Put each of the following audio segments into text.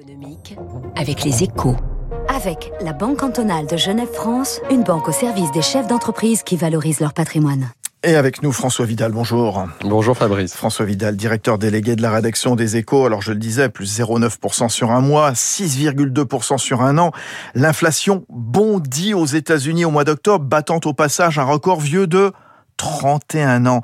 économique avec les échos. Avec la Banque cantonale de Genève-France, une banque au service des chefs d'entreprise qui valorisent leur patrimoine. Et avec nous, François Vidal, bonjour. Bonjour Fabrice. François Vidal, directeur délégué de la rédaction des échos. Alors je le disais, plus 0,9% sur un mois, 6,2% sur un an. L'inflation bondit aux États-Unis au mois d'octobre, battant au passage un record vieux de 31 ans.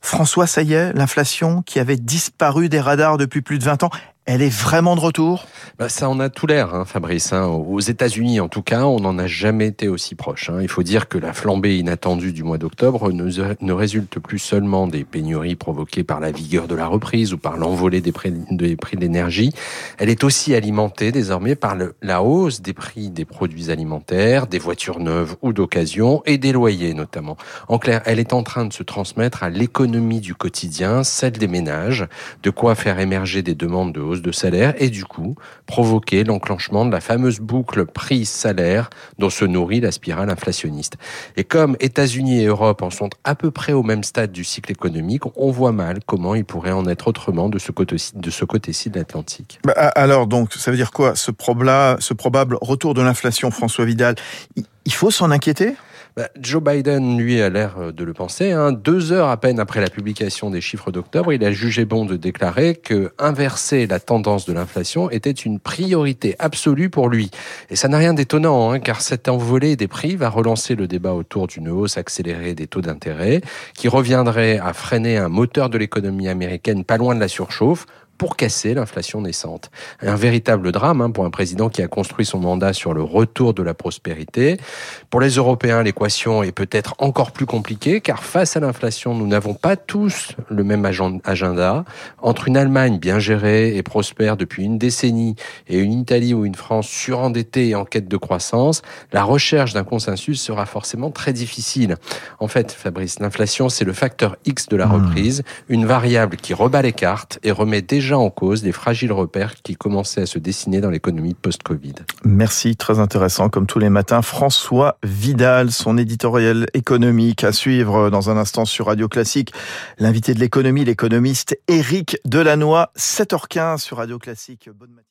François, ça y est, l'inflation qui avait disparu des radars depuis plus de 20 ans, elle est vraiment de retour? Bah, Ça en a tout l'air, hein, Fabrice. Hein. Aux États-Unis, en tout cas, on n'en a jamais été aussi proche. Hein. Il faut dire que la flambée inattendue du mois d'octobre ne, résulte plus seulement des pénuries provoquées par la vigueur de la reprise ou par l'envolée des prix, des prix de l'énergie. Elle est aussi alimentée désormais par la hausse des prix des produits alimentaires, des voitures neuves ou d'occasion et des loyers notamment. En clair, elle est en train de se transmettre à l'économie du quotidien, celle des ménages, de quoi faire émerger des demandes de hausse de salaire et du coup provoquer l'enclenchement de la fameuse boucle prix-salaire dont se nourrit la spirale inflationniste. Et comme États-Unis et Europe en sont à peu près au même stade du cycle économique, on voit mal comment il pourrait en être autrement de ce côté-ci de, côté l'Atlantique. Bah, alors donc, ça veut dire quoi ce, ce probable retour de l'inflation, François Vidal? Il faut s'en inquiéter? Bah, Joe Biden, lui, a l'air euh, de le penser. Hein. Deux heures à peine après la publication des chiffres d'octobre, il a jugé bon de déclarer que inverser la tendance de l'inflation était une priorité absolue pour lui. Et ça n'a rien d'étonnant, hein, car cette envolée des prix va relancer le débat autour d'une hausse accélérée des taux d'intérêt, qui reviendrait à freiner un moteur de l'économie américaine pas loin de la surchauffe, pour casser l'inflation naissante. Un véritable drame hein, pour un président qui a construit son mandat sur le retour de la prospérité. Pour les Européens, l'équation est peut-être encore plus compliquée car face à l'inflation, nous n'avons pas tous le même agenda. Entre une Allemagne bien gérée et prospère depuis une décennie et une Italie ou une France surendettée et en quête de croissance, la recherche d'un consensus sera forcément très difficile. En fait, Fabrice, l'inflation, c'est le facteur X de la hmm. reprise, une variable qui rebat les cartes et remet déjà en cause des fragiles repères qui commençaient à se dessiner dans l'économie post-Covid. Merci, très intéressant comme tous les matins. François Vidal, son éditorial économique à suivre dans un instant sur Radio Classique. L'invité de l'économie, l'économiste Éric Delannoy, 7h15 sur Radio Classique. Bonne matinée.